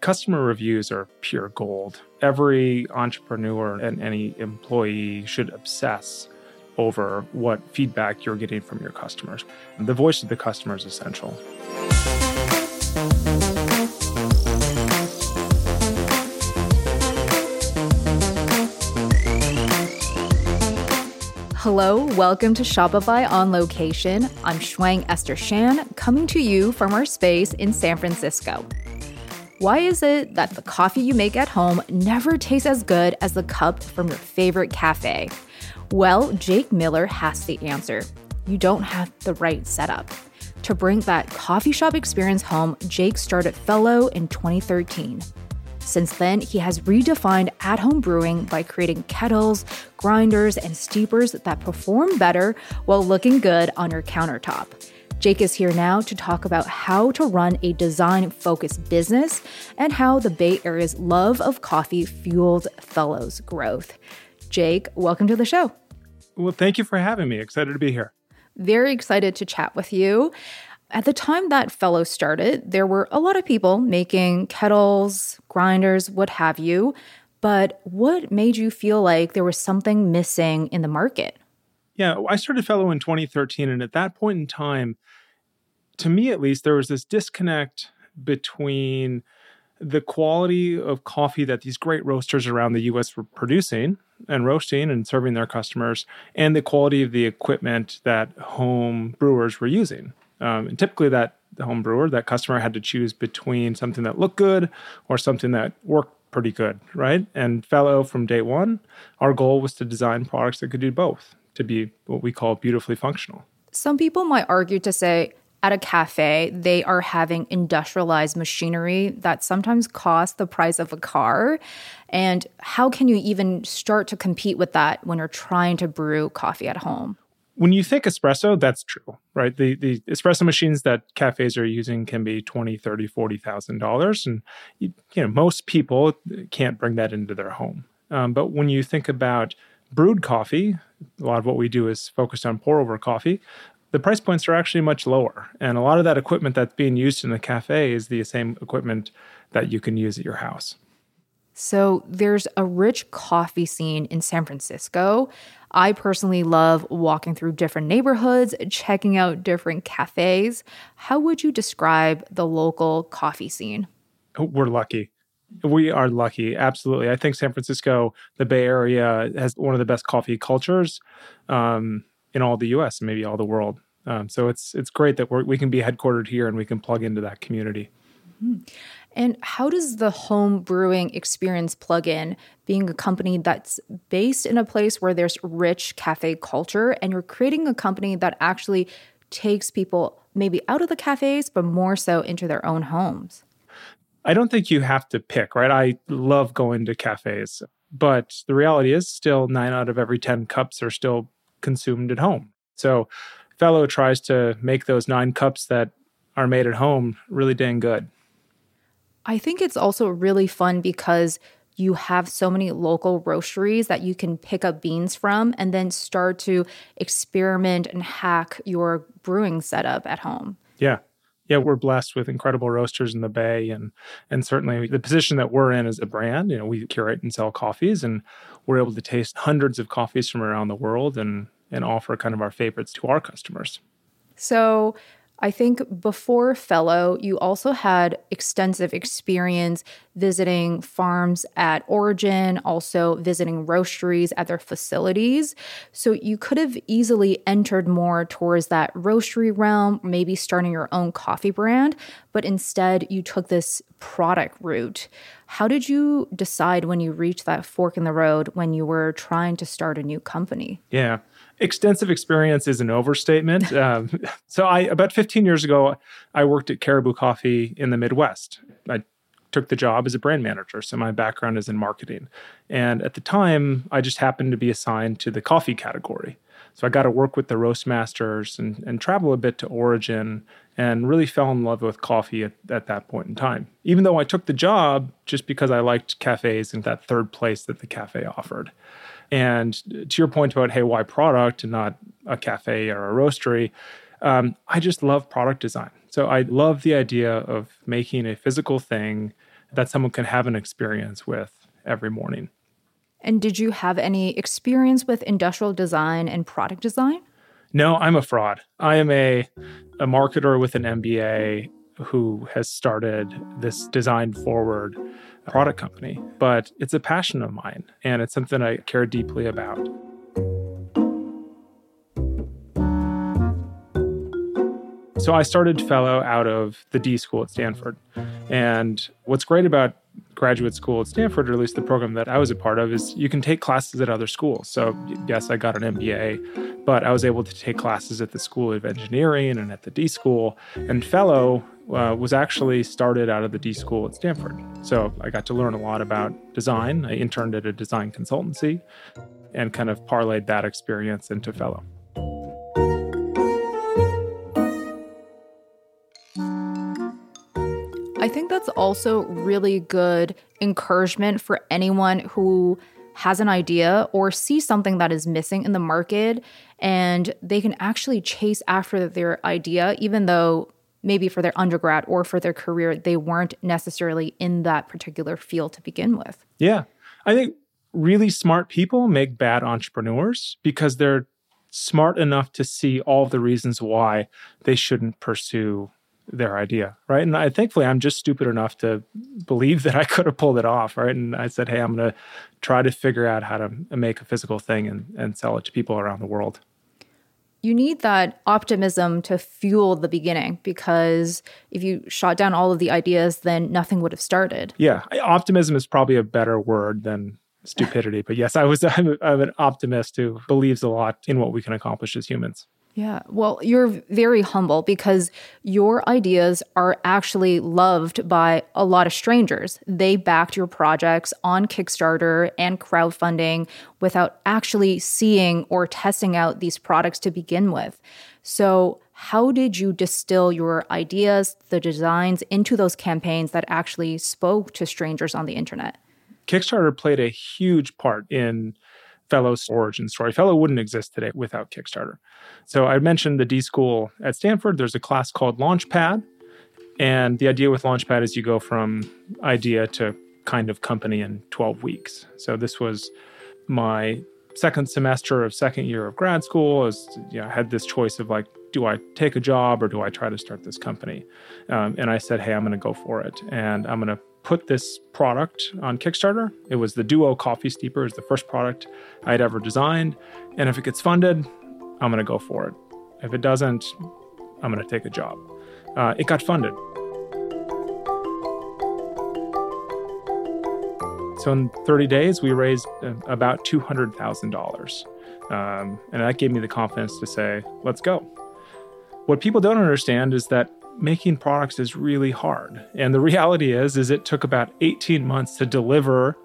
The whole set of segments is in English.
customer reviews are pure gold. Every entrepreneur and any employee should obsess over what feedback you're getting from your customers. The voice of the customer is essential. Hello, welcome to Shopify on location. I'm Shuang Esther Shan, coming to you from our space in San Francisco. Why is it that the coffee you make at home never tastes as good as the cup from your favorite cafe? Well, Jake Miller has the answer. You don't have the right setup. To bring that coffee shop experience home, Jake started Fellow in 2013. Since then, he has redefined at home brewing by creating kettles, grinders, and steepers that perform better while looking good on your countertop. Jake is here now to talk about how to run a design focused business and how the Bay Area's love of coffee fueled Fellows' growth. Jake, welcome to the show. Well, thank you for having me. Excited to be here. Very excited to chat with you. At the time that Fellow started, there were a lot of people making kettles, grinders, what have you. But what made you feel like there was something missing in the market? Yeah, I started Fellow in 2013. And at that point in time, to me at least, there was this disconnect between the quality of coffee that these great roasters around the US were producing and roasting and serving their customers, and the quality of the equipment that home brewers were using. Um, and typically, that home brewer, that customer had to choose between something that looked good or something that worked pretty good, right? And Fellow from day one, our goal was to design products that could do both, to be what we call beautifully functional. Some people might argue to say, at a cafe, they are having industrialized machinery that sometimes costs the price of a car. And how can you even start to compete with that when you're trying to brew coffee at home? when you think espresso, that's true, right? The the espresso machines that cafes are using can be twenty, thirty, forty thousand dollars, and you, you, know most people can't bring that into their home. Um, but when you think about brewed coffee, a lot of what we do is focused on pour over coffee. The price points are actually much lower, and a lot of that equipment that's being used in the cafe is the same equipment that you can use at your house. So there's a rich coffee scene in San Francisco. I personally love walking through different neighborhoods, checking out different cafes. How would you describe the local coffee scene? Oh, we're lucky. We are lucky, absolutely. I think San Francisco, the Bay Area, has one of the best coffee cultures um, in all the U.S. and maybe all the world. Um, so it's it's great that we can be headquartered here and we can plug into that community. Mm-hmm. And how does the home brewing experience plug in being a company that's based in a place where there's rich cafe culture and you're creating a company that actually takes people maybe out of the cafes, but more so into their own homes? I don't think you have to pick, right? I love going to cafes, but the reality is still nine out of every 10 cups are still consumed at home. So, Fellow tries to make those nine cups that are made at home really dang good. I think it's also really fun because you have so many local roasteries that you can pick up beans from and then start to experiment and hack your brewing setup at home. Yeah. Yeah, we're blessed with incredible roasters in the Bay and and certainly the position that we're in as a brand, you know, we curate and sell coffees and we're able to taste hundreds of coffees from around the world and and offer kind of our favorites to our customers. So I think before Fellow, you also had extensive experience visiting farms at Origin, also visiting roasteries at their facilities. So you could have easily entered more towards that roastery realm, maybe starting your own coffee brand, but instead you took this product route. How did you decide when you reached that fork in the road when you were trying to start a new company? Yeah extensive experience is an overstatement. Um, so I about 15 years ago, I worked at Caribou Coffee in the Midwest. I took the job as a brand manager, so my background is in marketing. And at the time, I just happened to be assigned to the coffee category. So I got to work with the roast masters and, and travel a bit to Origin and really fell in love with coffee at, at that point in time. Even though I took the job just because I liked cafes and that third place that the cafe offered. And to your point about, hey, why product and not a cafe or a roastery? Um, I just love product design. So I love the idea of making a physical thing that someone can have an experience with every morning. And did you have any experience with industrial design and product design? No, I'm a fraud. I am a, a marketer with an MBA who has started this design forward product company, but it's a passion of mine and it's something I care deeply about. So I started fellow out of the D school at Stanford. And what's great about graduate school at Stanford, or at least the program that I was a part of, is you can take classes at other schools. So, yes, I got an MBA, but I was able to take classes at the School of Engineering and at the D School. And fellow uh, was actually started out of the D School at Stanford. So, I got to learn a lot about design. I interned at a design consultancy and kind of parlayed that experience into fellow. I think that's also really good encouragement for anyone who has an idea or sees something that is missing in the market and they can actually chase after their idea, even though maybe for their undergrad or for their career, they weren't necessarily in that particular field to begin with. Yeah. I think really smart people make bad entrepreneurs because they're smart enough to see all the reasons why they shouldn't pursue their idea, right? And I thankfully I'm just stupid enough to believe that I could have pulled it off, right? And I said, hey, I'm going to try to figure out how to make a physical thing and, and sell it to people around the world. You need that optimism to fuel the beginning because if you shot down all of the ideas, then nothing would have started. Yeah, optimism is probably a better word than stupidity. but yes, I was I'm, I'm an optimist who believes a lot in what we can accomplish as humans. Yeah. Well, you're very humble because your ideas are actually loved by a lot of strangers. They backed your projects on Kickstarter and crowdfunding without actually seeing or testing out these products to begin with. So, how did you distill your ideas, the designs into those campaigns that actually spoke to strangers on the internet? Kickstarter played a huge part in Fellow's origin story. Fellow wouldn't exist today without Kickstarter. So I mentioned the D School at Stanford. There's a class called Launchpad. And the idea with Launchpad is you go from idea to kind of company in 12 weeks. So this was my second semester of second year of grad school. As you know, I had this choice of like, do I take a job or do I try to start this company? Um, and I said, hey, I'm going to go for it. And I'm going to put this product on Kickstarter. It was the Duo Coffee Steeper, is the first product I'd ever designed. And if it gets funded, I'm going to go for it. If it doesn't, I'm going to take a job. Uh, it got funded. So in 30 days, we raised uh, about $200,000. Um, and that gave me the confidence to say, let's go. What people don't understand is that making products is really hard. And the reality is is it took about 18 months to deliver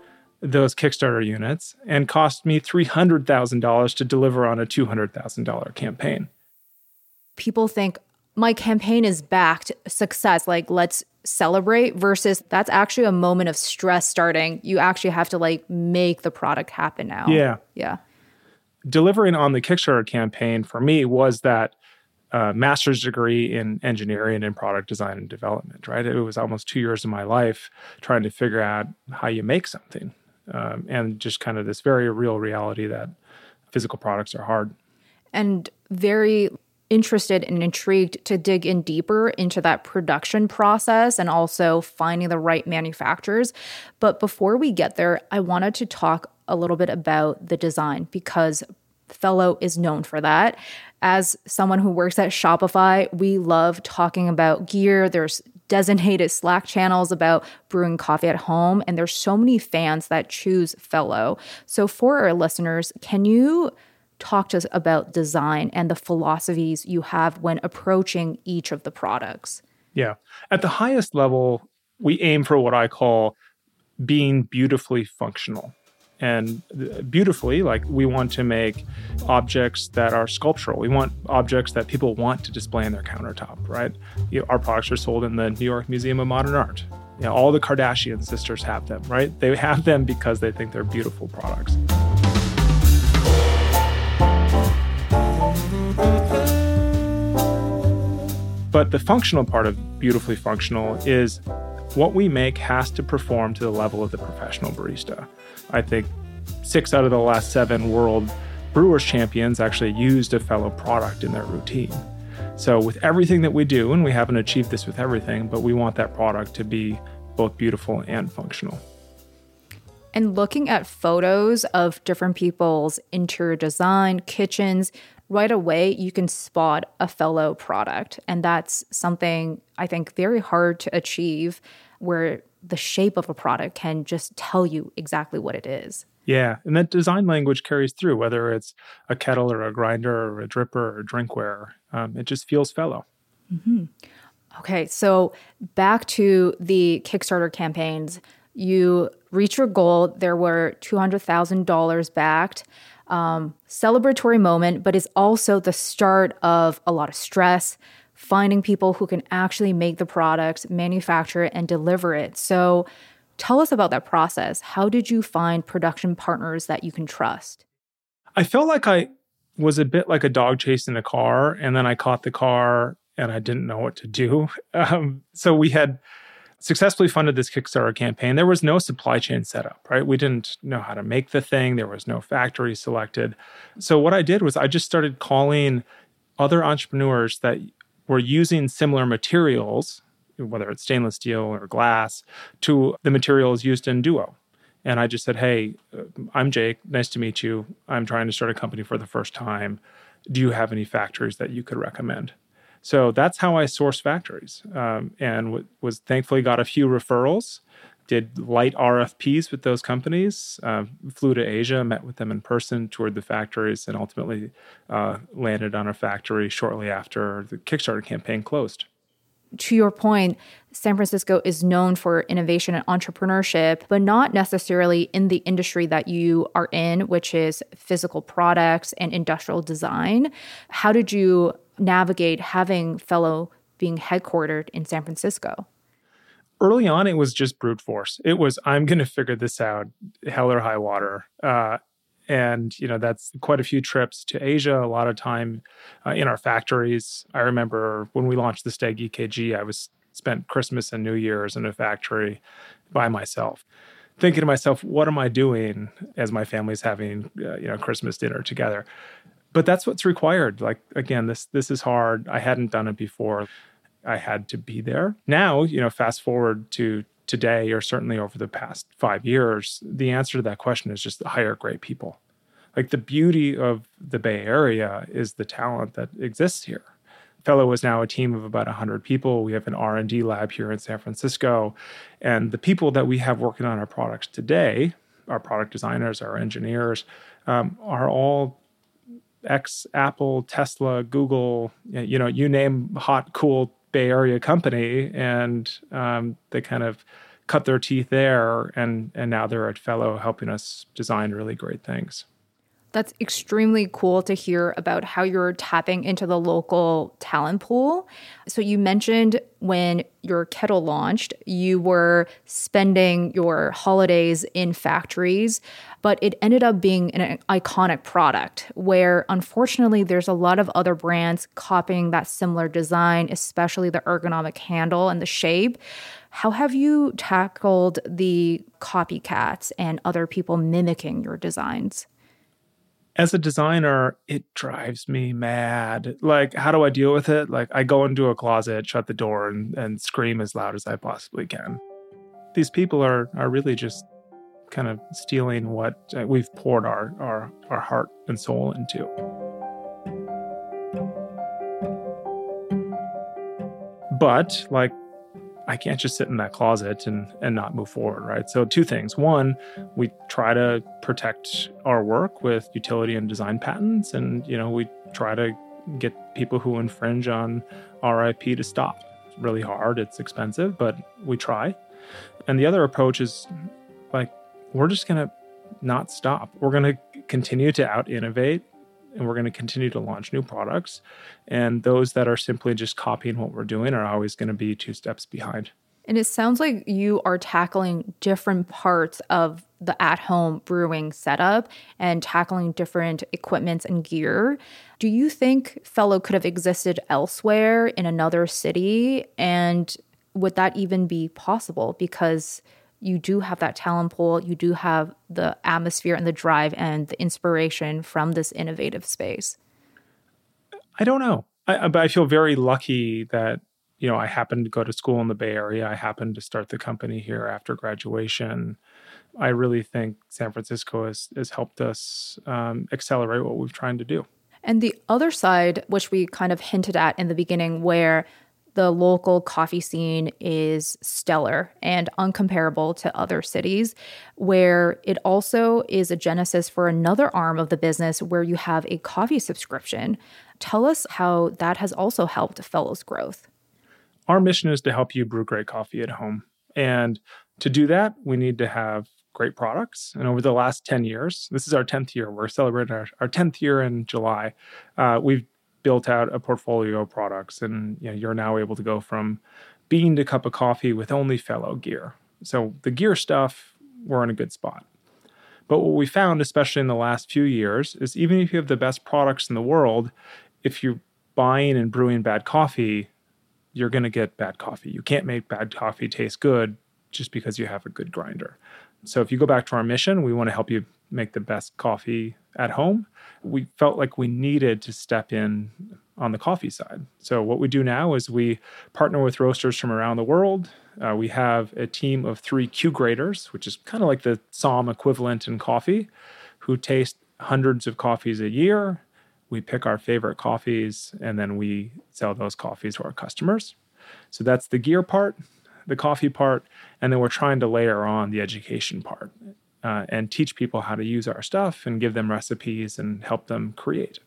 those Kickstarter units and cost me $300,000 to deliver on a $200,000 campaign. People think my campaign is backed success like let's celebrate versus that's actually a moment of stress starting. You actually have to like make the product happen now. Yeah. Yeah. Delivering on the Kickstarter campaign for me was that uh, master's degree in engineering and product design and development, right? It was almost two years of my life trying to figure out how you make something um, and just kind of this very real reality that physical products are hard. And very interested and intrigued to dig in deeper into that production process and also finding the right manufacturers. But before we get there, I wanted to talk a little bit about the design because Fellow is known for that. As someone who works at Shopify, we love talking about gear. There's designated Slack channels about brewing coffee at home, and there's so many fans that choose Fellow. So, for our listeners, can you talk to us about design and the philosophies you have when approaching each of the products? Yeah. At the highest level, we aim for what I call being beautifully functional and uh, beautifully like we want to make objects that are sculptural. We want objects that people want to display in their countertop right? You know, our products are sold in the new york museum of modern art. You know, all the kardashian sisters have them right? They have them because they think they're beautiful products. But the functional part of beautifully functional is what we make has to perform to the level of the professional barista. I think six out of the last seven world brewers champions actually used a fellow product in their routine. So, with everything that we do, and we haven't achieved this with everything, but we want that product to be both beautiful and functional. And looking at photos of different people's interior design, kitchens, right away you can spot a fellow product. And that's something I think very hard to achieve where the shape of a product can just tell you exactly what it is. Yeah, and that design language carries through, whether it's a kettle or a grinder or a dripper or drinkware. Um, it just feels fellow. Mm-hmm. Okay, so back to the Kickstarter campaigns. You reach your goal. There were $200,000 backed. Um, celebratory moment, but it's also the start of a lot of stress, finding people who can actually make the products, manufacture it, and deliver it. So, Tell us about that process. How did you find production partners that you can trust? I felt like I was a bit like a dog chasing a car, and then I caught the car and I didn't know what to do. Um, so we had successfully funded this Kickstarter campaign. There was no supply chain setup, right? We didn't know how to make the thing, there was no factory selected. So what I did was I just started calling other entrepreneurs that were using similar materials whether it's stainless steel or glass, to the materials used in Duo. And I just said, Hey, uh, I'm Jake. Nice to meet you. I'm trying to start a company for the first time. Do you have any factories that you could recommend? So that's how I source factories um, and w- was thankfully got a few referrals. Did light RFPs with those companies, uh, flew to Asia, met with them in person, toured the factories, and ultimately uh, landed on a factory shortly after the Kickstarter campaign closed to your point, San Francisco is known for innovation and entrepreneurship, but not necessarily in the industry that you are in, which is physical products and industrial design. How did you navigate having fellow being headquartered in San Francisco? Early on, it was just brute force. It was, I'm going to figure this out, hell or high water. Uh, and you know that's quite a few trips to asia a lot of time uh, in our factories. I remember when we launched the Stagg EKG i was spent christmas and new year's in a factory by myself thinking to myself what am i doing as my family's having uh, you know christmas dinner together? But that's what's required. Like again this this is hard. I hadn't done it before i had to be there now you know fast forward to today or certainly over the past five years, the answer to that question is just hire great people. Like the beauty of the Bay Area is the talent that exists here. Fellow is now a team of about 100 people. We have an R&D lab here in San Francisco. And the people that we have working on our products today, our product designers, our engineers, um, are all ex Apple, Tesla, Google, you know, you name hot, cool Bay Area company, and um, they kind of cut their teeth there, and and now they're a Fellow helping us design really great things. That's extremely cool to hear about how you're tapping into the local talent pool. So, you mentioned when your kettle launched, you were spending your holidays in factories, but it ended up being an iconic product where unfortunately there's a lot of other brands copying that similar design, especially the ergonomic handle and the shape. How have you tackled the copycats and other people mimicking your designs? As a designer, it drives me mad. Like, how do I deal with it? Like, I go into a closet, shut the door, and, and scream as loud as I possibly can. These people are are really just kind of stealing what uh, we've poured our, our our heart and soul into. But like I can't just sit in that closet and and not move forward, right? So two things. One, we try to protect our work with utility and design patents and you know, we try to get people who infringe on RIP to stop. It's really hard, it's expensive, but we try. And the other approach is like we're just to not stop. We're to continue to out innovate and we're going to continue to launch new products. And those that are simply just copying what we're doing are always going to be two steps behind. And it sounds like you are tackling different parts of the at home brewing setup and tackling different equipments and gear. Do you think Fellow could have existed elsewhere in another city? And would that even be possible? Because you do have that talent pool, you do have the atmosphere and the drive and the inspiration from this innovative space. I don't know. I, but I feel very lucky that you know I happened to go to school in the Bay Area. I happened to start the company here after graduation. I really think San Francisco has has helped us um, accelerate what we've trying to do. And the other side, which we kind of hinted at in the beginning, where the local coffee scene is stellar and uncomparable to other cities, where it also is a genesis for another arm of the business where you have a coffee subscription. Tell us how that has also helped Fellows growth. Our mission is to help you brew great coffee at home. And to do that, we need to have great products. And over the last 10 years, this is our 10th year, we're celebrating our, our 10th year in July. Uh, we've built out a portfolio of products, and you know, you're now able to go from bean to cup of coffee with only fellow gear. So the gear stuff, we're in a good spot. But what we found, especially in the last few years, is even if you have the best products in the world, if you're buying and brewing bad coffee, you're going to get bad coffee. You can't make bad coffee taste good just because you have a good grinder. So if you go back to our mission, we want to help you make the best coffee at home. We felt like we needed to step in on the coffee side. So what we do now is we partner with roasters from around the world. Uh, we have a team of three Q graders, which is kind of like the SOM equivalent in coffee, who taste hundreds of coffees a year. We pick our favorite coffees and then we sell those coffees to our customers. So that's the gear part the coffee part, and then we're trying to layer on the education part uh, and teach people how to use our stuff and give them recipes and help them create.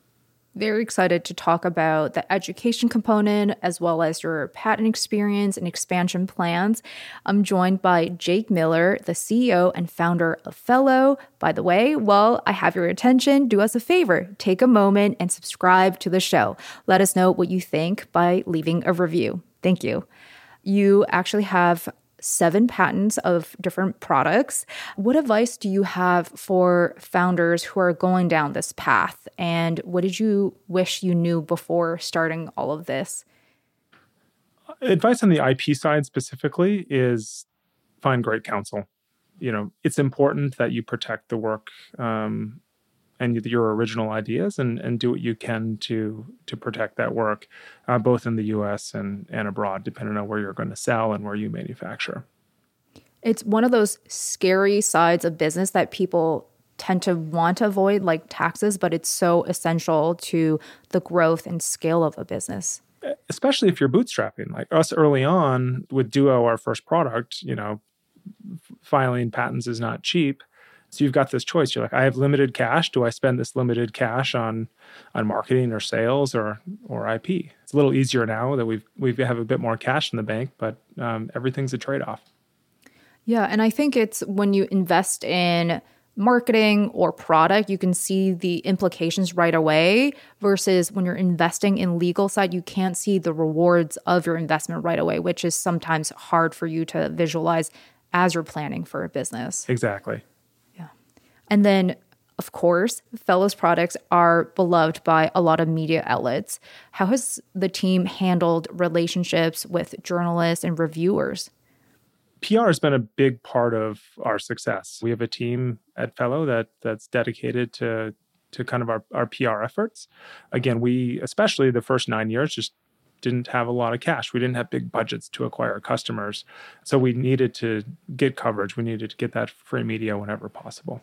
Very excited to talk about the education component as well as your patent experience and expansion plans. I'm joined by Jake Miller, the CEO and founder of Fellow. By the way, while I have your attention, do us a favor take a moment and subscribe to the show. Let us know what you think by leaving a review. Thank you you actually have seven patents of different products. What advice do you have for founders who are going down this path? And what did you wish you knew before starting all of this? Advice on the IP side specifically is find great counsel. You know, it's important that you protect the work um, and your original ideas and, and do what you can to to protect that work, uh, both in the U.S. and and abroad, depending on where you're going to sell and where you manufacture. It's one of those scary sides of business that people tend to want to avoid, like taxes, but it's so essential to the growth and scale of a business. Especially if you're bootstrapping, like us early on with Duo, our first product, you know, filing patents is not cheap so you've got this choice. You're like, I have limited cash. Do I spend this limited cash on on marketing or sales or or IP? It's a little easier now that we've we have a bit more cash in the bank, but um, everything's a trade off. Yeah, and I think it's when you invest in marketing or product, you can see the implications right away versus when you're investing in legal side, you can't see the rewards of your investment right away, which is sometimes hard for you to visualize as you're planning for a business. Exactly. And then, of course, Fellows products are beloved by a lot of media outlets. How has the team handled relationships with journalists and reviewers? PR has been a big part of our success. We have a team at Fellow that that's dedicated to to kind of our, our PR efforts. Again, we especially the first nine years just didn't have a lot of cash. We didn't have big budgets to acquire customers. So we needed to get coverage. We needed to get that free media whenever possible.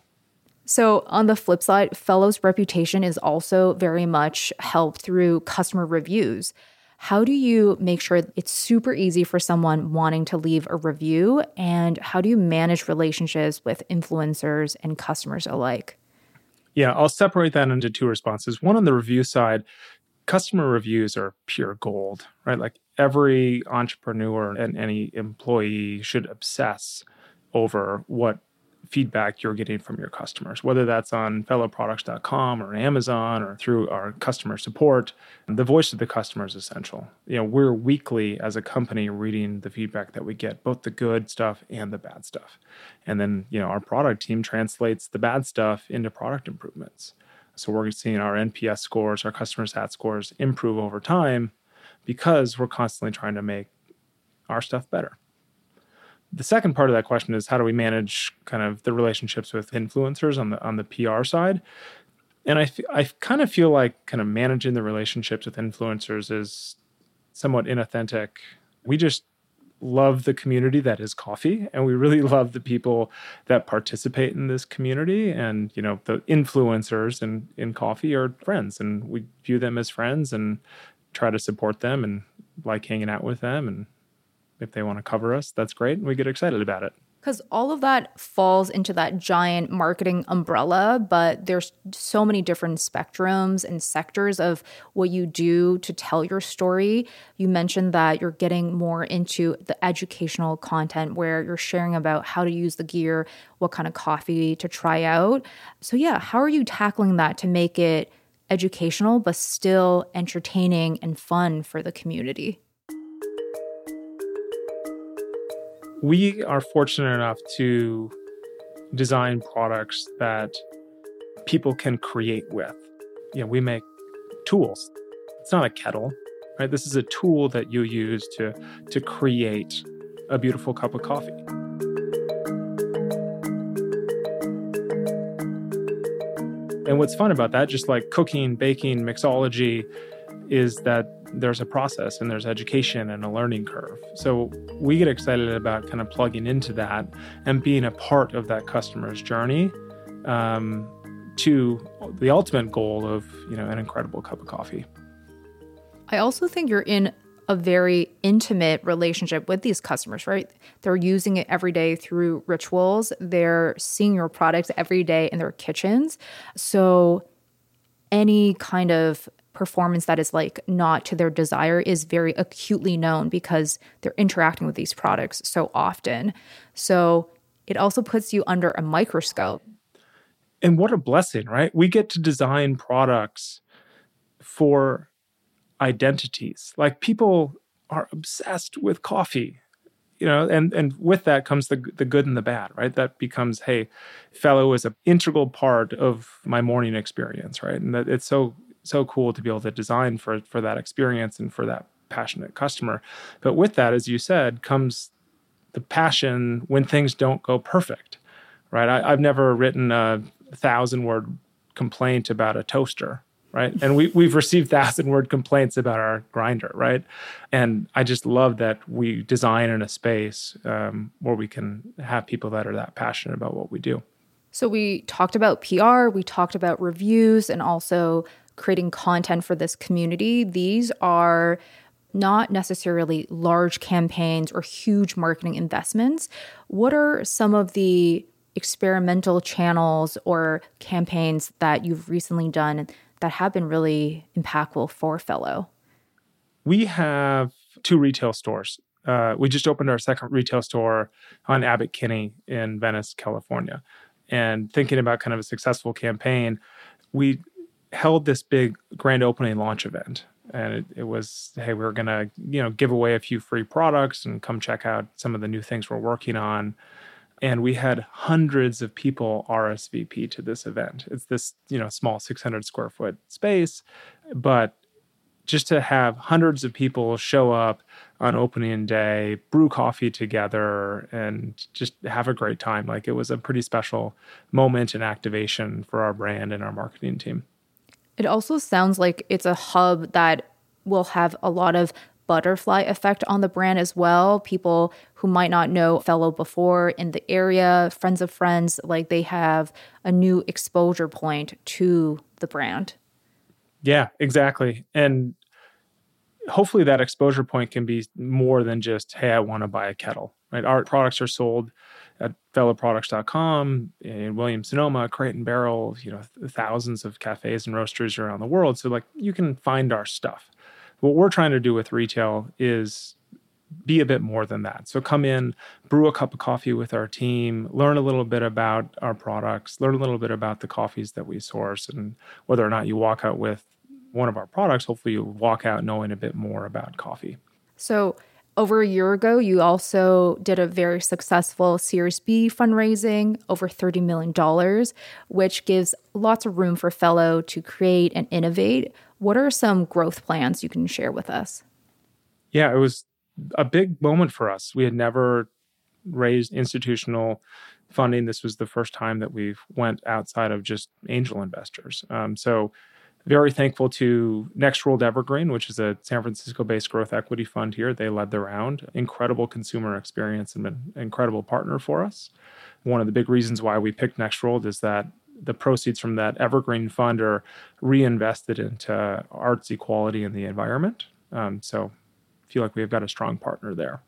So, on the flip side, Fellow's reputation is also very much helped through customer reviews. How do you make sure it's super easy for someone wanting to leave a review? And how do you manage relationships with influencers and customers alike? Yeah, I'll separate that into two responses. One on the review side, customer reviews are pure gold, right? Like every entrepreneur and any employee should obsess over what feedback you're getting from your customers, whether that's on fellowproducts.com or Amazon or through our customer support. The voice of the customer is essential. You know, we're weekly as a company reading the feedback that we get, both the good stuff and the bad stuff. And then, you know, our product team translates the bad stuff into product improvements. So we're seeing our NPS scores, our customer sat scores improve over time because we're constantly trying to make our stuff better. The second part of that question is how do we manage kind of the relationships with influencers on the on the PR side? And I, f- I kind of feel like kind of managing the relationships with influencers is somewhat inauthentic. We just love the community that is coffee and we really love the people that participate in this community and you know the influencers in in coffee are friends and we view them as friends and try to support them and like hanging out with them and if they want to cover us that's great we get excited about it. Because all of that falls into that giant marketing umbrella but there's so many different spectrums and sectors of what you do to tell your story. You mentioned that you're getting more into the educational content where you're sharing about how to use the gear what kind of coffee to try out. So yeah how are you tackling that to make it educational but still entertaining and fun for the community we are fortunate enough to design products that people can create with. You know, we make tools. It's not a kettle, right? This is a tool that you use to to create a beautiful cup of coffee. And what's fun about that, just like cooking, baking, mixology, is that there's a process and there's education and a learning curve. So we get excited about kind of plugging into that and being a part of that customer's journey um, to the ultimate goal of you know an incredible cup of coffee. I also think you're in a very intimate relationship with these customers, right? They're using it every day through rituals. They're seeing your products every day in their kitchens. So any kind of performance that is like not to their desire is very acutely known because they're interacting with these products so often. So it also puts you under a microscope. And what a blessing, right? We get to design products for identities. Like people are obsessed with coffee you know and and with that comes the the good and the bad right that becomes hey fellow is an integral part of my morning experience right and that it's so so cool to be able to design for for that experience and for that passionate customer. But with that, as you said, comes the passion when things don't go perfect, right? I, have never written a thousand word complaint about a toaster, right? And we we've received thousand word complaints about our grinder, right? And I just love that we design in a space um, where we can have people that are that passionate about what we do. So we talked about PR, we talked about reviews, and also creating content for this community, these are not necessarily large campaigns or huge marketing investments. What are some of the experimental channels or campaigns that you've recently done that have been really impactful for Fellow? We have two retail stores. Uh, we just opened our second retail store on Abbott Kinney in Venice, California. And thinking about kind of a successful campaign, we held this big grand opening launch event. And it, it, was hey we are gonna you know give away a few free products and come check out some of the new things we're working on. And we had hundreds of people rsvp to this event. It's this you know small 600 square foot space but just to have hundreds of people show up on opening day brew coffee together and just have a great time. Like it was a pretty special moment and activation for our brand and our marketing team it also sounds like it's a hub that will have a lot of butterfly effect on the brand as well. People who might not know Fellow before in the area, friends of friends, like they have a new exposure point to the brand. Yeah, exactly. And hopefully that exposure point can be more than just, hey, I want to buy a kettle, right? Our products are sold at fellowproducts.com in Williams Sonoma, Crate and Barrel, you know, thousands of cafes and roasters around the world. So like you can find our stuff. What we're trying to do with retail is be a bit more than that. So come in, brew a cup of coffee with our team, learn a little bit about our products, learn a little bit about the coffees that we source and whether or not you walk out with one of our products, hopefully you walk out knowing a bit more about coffee. So over a year ago, you also did a very successful Series B fundraising, over $30 million, which gives lots of room for Fellow to create and innovate. What are some growth plans you can share with us? Yeah, it was a big moment for us. We had never raised institutional funding. This was the first time that we've went outside of just angel investors. Um, so very thankful to Next World Evergreen, which is a San Francisco based growth equity fund here. They led the round. Incredible consumer experience and an incredible partner for us. One of the big reasons why we picked Next World is that the proceeds from that Evergreen fund are reinvested into arts equality and the environment. Um, so feel like we've got a strong partner there.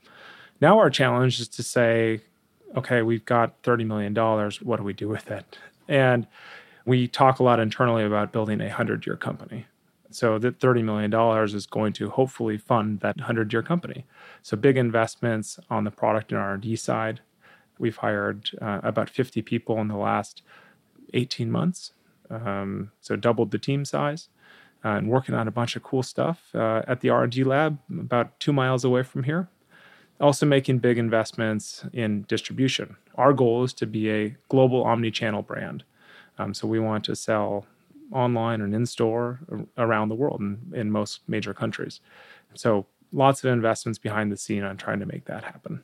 Now our challenge is to say, okay, we've got $30 million. What do we do with it? And we talk a lot internally about building a 100 year company. So that $30 million is going to hopefully fund that 100 year company. So big investments on the product and R&D side. We've hired uh, about 50 people in the last 18 months. Um, so doubled the team size uh, and working on a bunch of cool stuff uh, at the R&D lab about two miles away from here. Also making big investments in distribution. Our goal is to be a global omni-channel brand. Um, so we want to sell online and in store around the world in, in most major countries. So lots of investments behind the scene on trying to make that happen.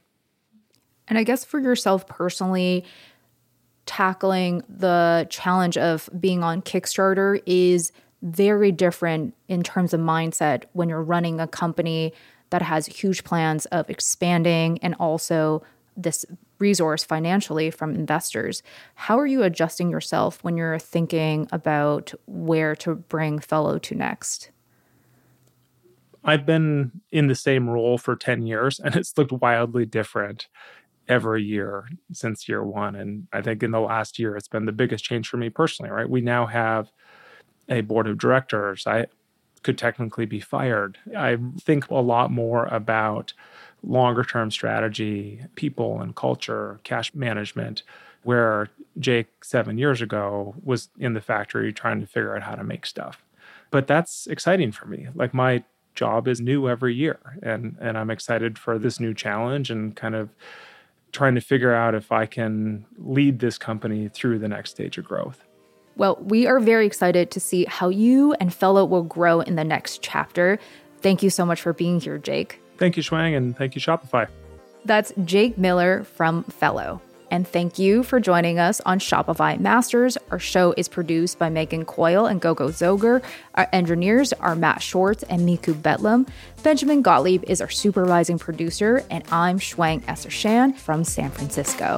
And I guess for yourself personally, tackling the challenge of being on Kickstarter is very different in terms of mindset when you're running a company that has huge plans of expanding and also this resource financially from investors. How are you adjusting yourself when you're thinking about where to bring Fellow to next? I've been in the same role for 10 years and it's looked wildly different every year since year one. And I think in the last year, it's been the biggest change for me personally, right? We now have a board of directors. I could technically be fired. I think a lot more about longer term strategy, people and culture, cash management, where Jake seven years ago was in the factory trying to figure out how to make stuff. But that's exciting for me. Like my job is new every year and and I'm excited for this new challenge and kind of trying to figure out if I can lead this company through the next stage of growth. Well, we are very excited to see how you and Fellow will grow in the next chapter. Thank you so much for being here, Jake. Thank you, Shuang, and thank you, Shopify. That's Jake Miller from Fellow. And thank you for joining us on Shopify Masters. Our show is produced by Megan Coyle and Gogo Zoger. Our engineers are Matt Schwartz and Miku Betlam. Benjamin Gottlieb is our supervising producer, and I'm Shuang Esser Shan from San Francisco.